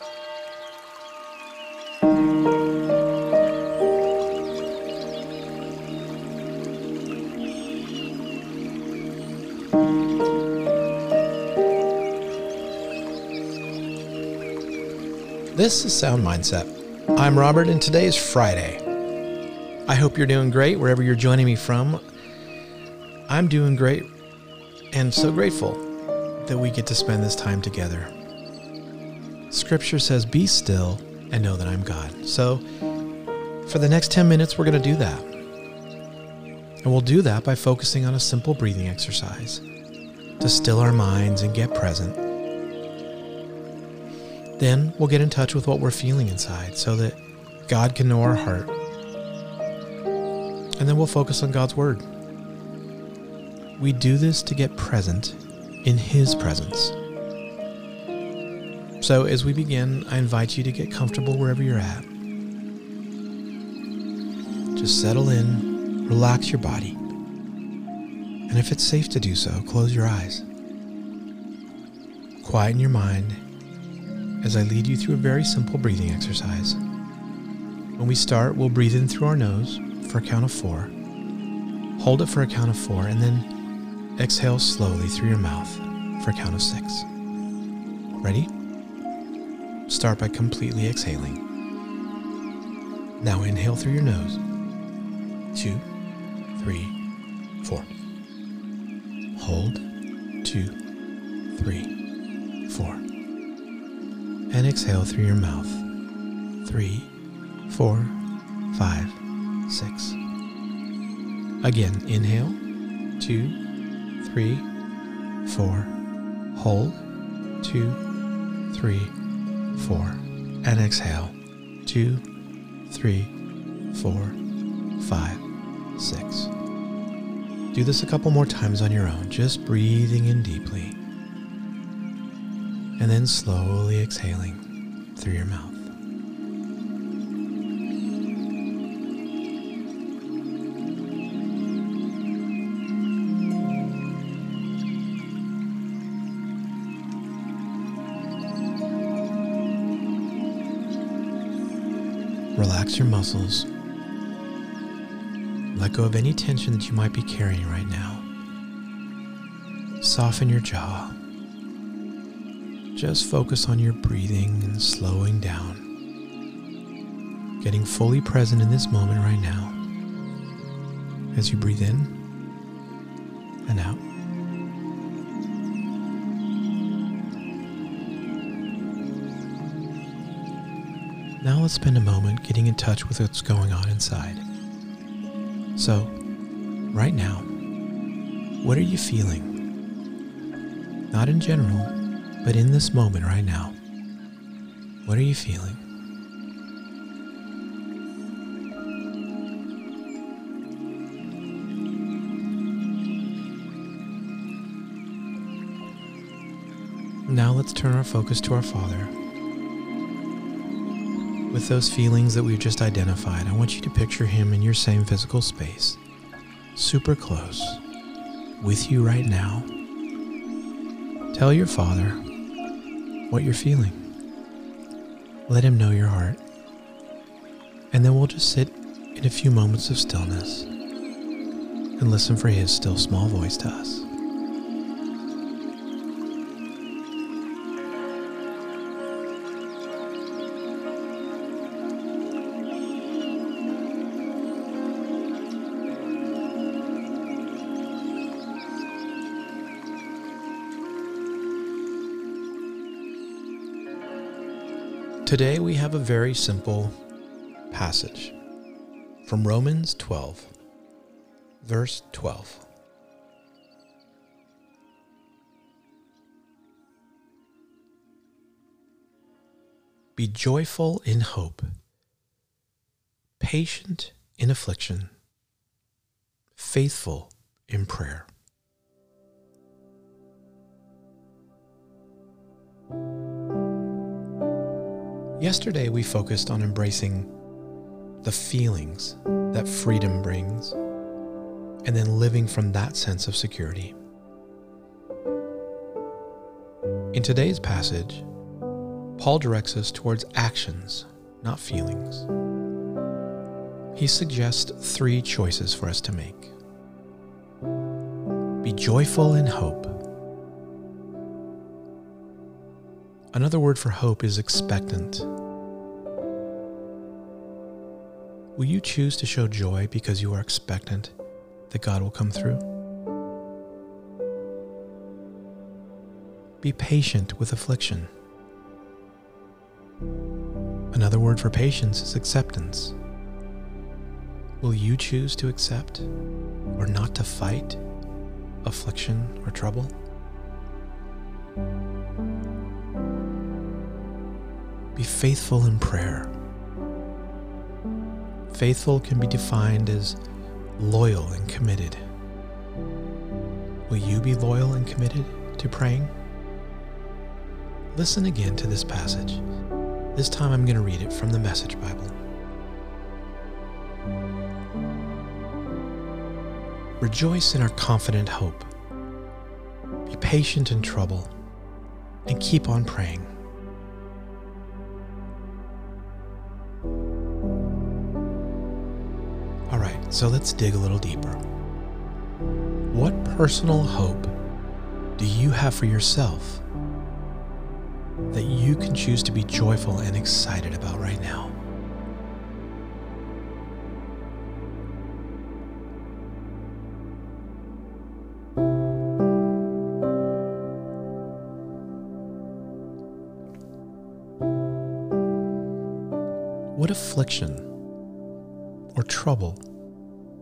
This is Sound Mindset. I'm Robert, and today is Friday. I hope you're doing great wherever you're joining me from. I'm doing great and so grateful that we get to spend this time together. Scripture says, Be still and know that I'm God. So, for the next 10 minutes, we're going to do that. And we'll do that by focusing on a simple breathing exercise to still our minds and get present. Then we'll get in touch with what we're feeling inside so that God can know our heart. And then we'll focus on God's Word. We do this to get present in His presence. So, as we begin, I invite you to get comfortable wherever you're at. Just settle in, relax your body. And if it's safe to do so, close your eyes. Quieten your mind as I lead you through a very simple breathing exercise. When we start, we'll breathe in through our nose for a count of four, hold it for a count of four, and then exhale slowly through your mouth for a count of six. Ready? Start by completely exhaling. Now inhale through your nose. Two, three, four. Hold. Two, three, four and exhale through your mouth. Three, four, five, six. Again, inhale. Two, three, four. Hold. Two, three, four. And exhale. Two, three, four, five, six. Do this a couple more times on your own, just breathing in deeply and then slowly exhaling through your mouth. Relax your muscles. Let go of any tension that you might be carrying right now. Soften your jaw. Just focus on your breathing and slowing down. Getting fully present in this moment right now as you breathe in and out. Now let's spend a moment getting in touch with what's going on inside. So, right now, what are you feeling? Not in general, but in this moment right now, what are you feeling? Now let's turn our focus to our Father. With those feelings that we've just identified, I want you to picture Him in your same physical space, super close, with you right now. Tell your Father what you're feeling. Let Him know your heart. And then we'll just sit in a few moments of stillness and listen for His still small voice to us. Today we have a very simple passage from Romans 12, verse 12. Be joyful in hope, patient in affliction, faithful in prayer. Yesterday, we focused on embracing the feelings that freedom brings and then living from that sense of security. In today's passage, Paul directs us towards actions, not feelings. He suggests three choices for us to make be joyful in hope. Another word for hope is expectant. Will you choose to show joy because you are expectant that God will come through? Be patient with affliction. Another word for patience is acceptance. Will you choose to accept or not to fight affliction or trouble? Be faithful in prayer. Faithful can be defined as loyal and committed. Will you be loyal and committed to praying? Listen again to this passage. This time I'm going to read it from the Message Bible. Rejoice in our confident hope. Be patient in trouble and keep on praying. So let's dig a little deeper. What personal hope do you have for yourself that you can choose to be joyful and excited about right now? What affliction or trouble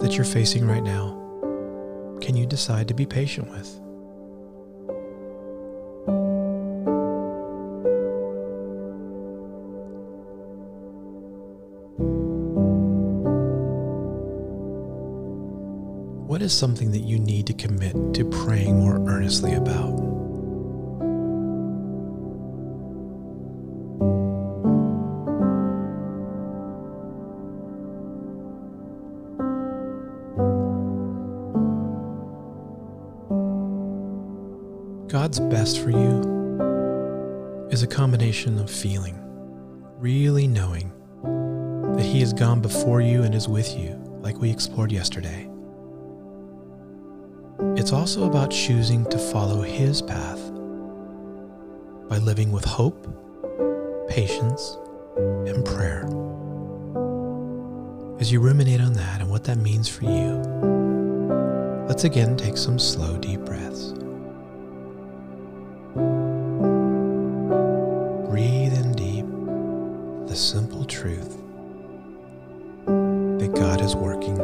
that you're facing right now can you decide to be patient with? What is something that you need to commit to praying more earnestly about? God's best for you is a combination of feeling, really knowing that He has gone before you and is with you, like we explored yesterday. It's also about choosing to follow His path by living with hope, patience, and prayer. As you ruminate on that and what that means for you, let's again take some slow, deep simple truth that God is working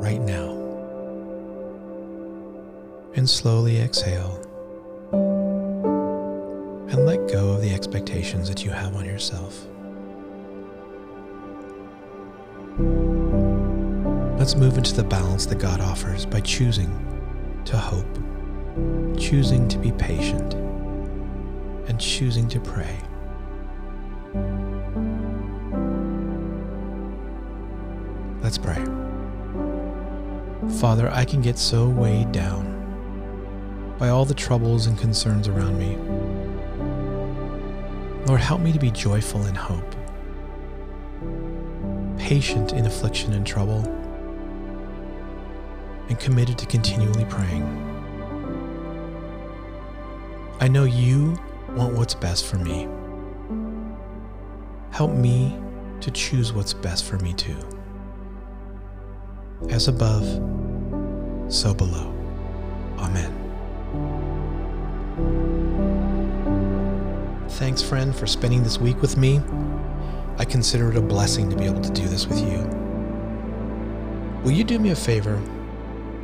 right now. And slowly exhale and let go of the expectations that you have on yourself. Let's move into the balance that God offers by choosing to hope, choosing to be patient, and choosing to pray. Let's pray. Father, I can get so weighed down by all the troubles and concerns around me. Lord, help me to be joyful in hope, patient in affliction and trouble, and committed to continually praying. I know you want what's best for me. Help me to choose what's best for me too as above, so below. Amen. Thanks, friend, for spending this week with me. I consider it a blessing to be able to do this with you. Will you do me a favor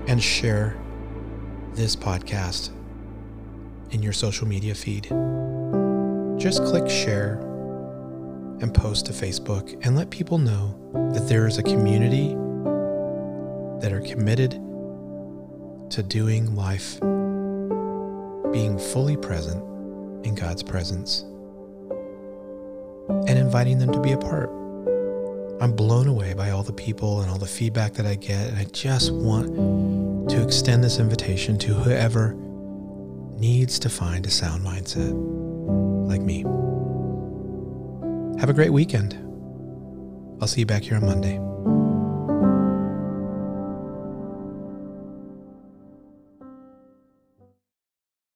and share this podcast in your social media feed? Just click share and post to Facebook and let people know that there is a community that are committed to doing life being fully present in God's presence and inviting them to be a part. I'm blown away by all the people and all the feedback that I get, and I just want to extend this invitation to whoever needs to find a sound mindset like me. Have a great weekend. I'll see you back here on Monday.